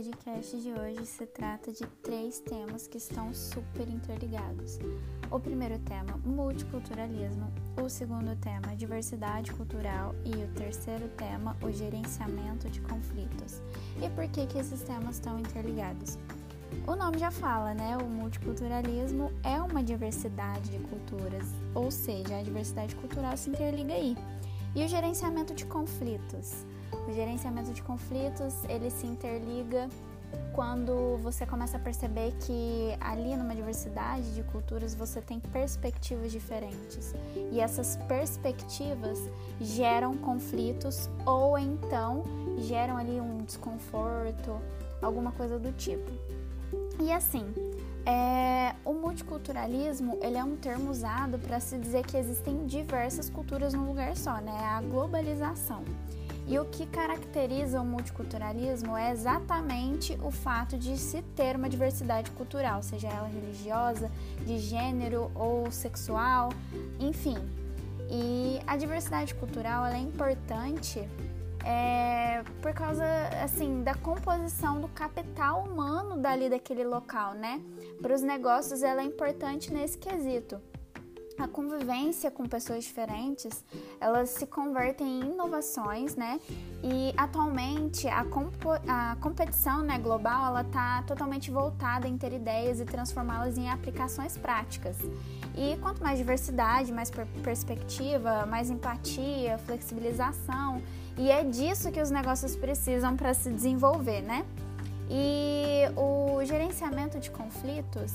podcast de hoje se trata de três temas que estão super interligados. O primeiro tema, multiculturalismo, o segundo tema, diversidade cultural e o terceiro tema, o gerenciamento de conflitos. E por que que esses temas estão interligados? O nome já fala, né? O multiculturalismo é uma diversidade de culturas, ou seja, a diversidade cultural se interliga aí. E o gerenciamento de conflitos? O gerenciamento de conflitos, ele se interliga quando você começa a perceber que ali numa diversidade de culturas você tem perspectivas diferentes. E essas perspectivas geram conflitos ou então geram ali um desconforto, alguma coisa do tipo. E assim, é, o multiculturalismo ele é um termo usado para se dizer que existem diversas culturas num lugar só, né? É a globalização. E o que caracteriza o multiculturalismo é exatamente o fato de se ter uma diversidade cultural, seja ela religiosa, de gênero ou sexual, enfim. E a diversidade cultural é importante é, por causa assim da composição do capital humano dali daquele local, né? Para os negócios ela é importante nesse quesito a convivência com pessoas diferentes, elas se convertem em inovações, né? E atualmente a, a competição né, global ela está totalmente voltada em ter ideias e transformá-las em aplicações práticas. E quanto mais diversidade, mais per perspectiva, mais empatia, flexibilização, e é disso que os negócios precisam para se desenvolver, né? E o gerenciamento de conflitos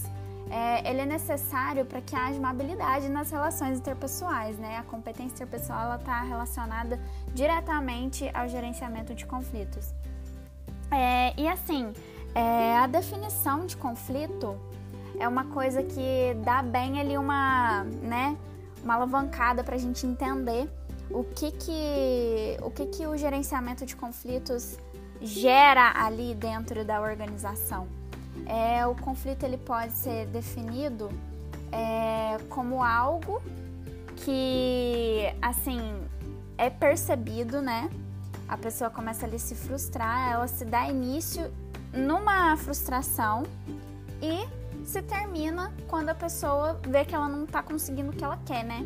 é, ele é necessário para que haja uma habilidade nas relações interpessoais, né? A competência interpessoal está relacionada diretamente ao gerenciamento de conflitos. É, e assim, é, a definição de conflito é uma coisa que dá bem ali uma, né, uma alavancada para a gente entender o que que, o que que o gerenciamento de conflitos gera ali dentro da organização é, o conflito ele pode ser definido é, como algo que assim é percebido, né? A pessoa começa ali a se frustrar, ela se dá início numa frustração e se termina quando a pessoa vê que ela não está conseguindo o que ela quer, né?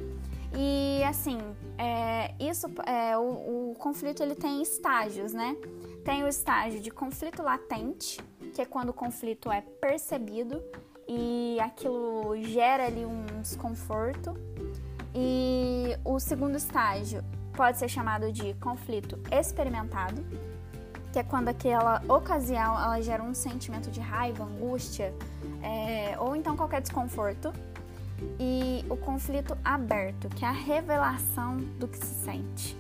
E assim, é, isso, é, o, o conflito ele tem estágios, né? Tem o estágio de conflito latente, que é quando o conflito é percebido e aquilo gera ali um desconforto. E o segundo estágio pode ser chamado de conflito experimentado, que é quando aquela ocasião ela gera um sentimento de raiva, angústia é, ou então qualquer desconforto. E o conflito aberto, que é a revelação do que se sente.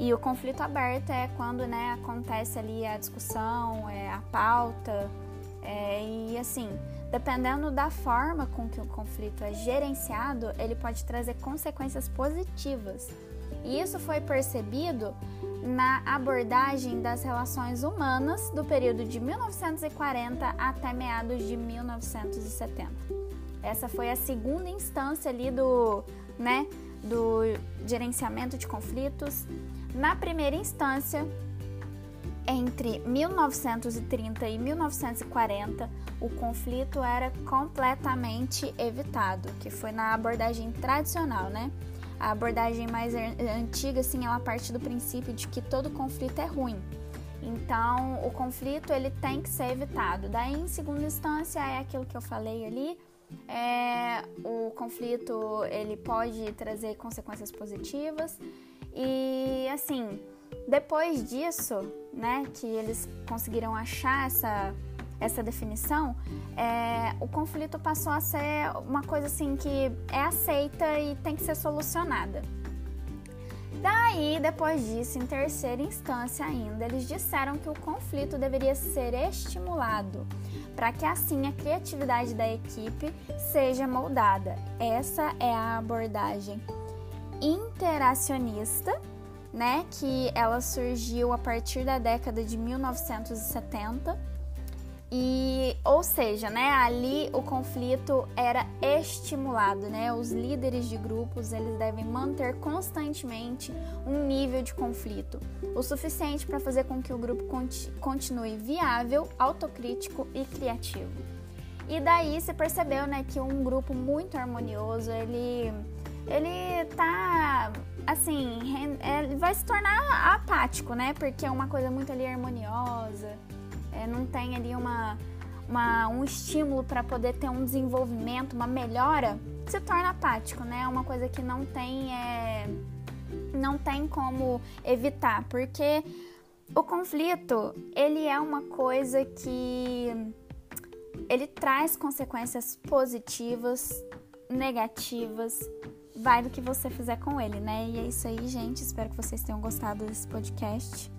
E o conflito aberto é quando né, acontece ali a discussão, é, a pauta, é, e assim, dependendo da forma com que o conflito é gerenciado, ele pode trazer consequências positivas. E isso foi percebido na abordagem das relações humanas do período de 1940 até meados de 1970. Essa foi a segunda instância ali do, né, do gerenciamento de conflitos. Na primeira instância, entre 1930 e 1940, o conflito era completamente evitado, que foi na abordagem tradicional, né? A abordagem mais antiga, assim, ela parte do princípio de que todo conflito é ruim. Então, o conflito ele tem que ser evitado. Daí, em segunda instância, é aquilo que eu falei ali. É, o conflito ele pode trazer consequências positivas e assim, depois disso, né, que eles conseguiram achar essa, essa definição, é, o conflito passou a ser uma coisa assim que é aceita e tem que ser solucionada. Daí, depois disso, em terceira instância ainda, eles disseram que o conflito deveria ser estimulado para que assim a criatividade da equipe seja moldada. Essa é a abordagem interacionista, né, que ela surgiu a partir da década de 1970 E, ou seja, né, ali o conflito era estimulado, né? Os líderes de grupos, eles devem manter constantemente um nível de conflito, o suficiente para fazer com que o grupo continue viável, autocrítico e criativo. E daí se percebeu, né, que um grupo muito harmonioso, ele ele tá assim, ele vai se tornar apático, né? Porque é uma coisa muito ali harmoniosa, é, não tem ali uma, uma um estímulo para poder ter um desenvolvimento, uma melhora, se torna apático, né? É uma coisa que não tem, é, não tem como evitar, porque o conflito, ele é uma coisa que ele traz consequências positivas, negativas, vai do que você fizer com ele, né? E é isso aí, gente. Espero que vocês tenham gostado desse podcast.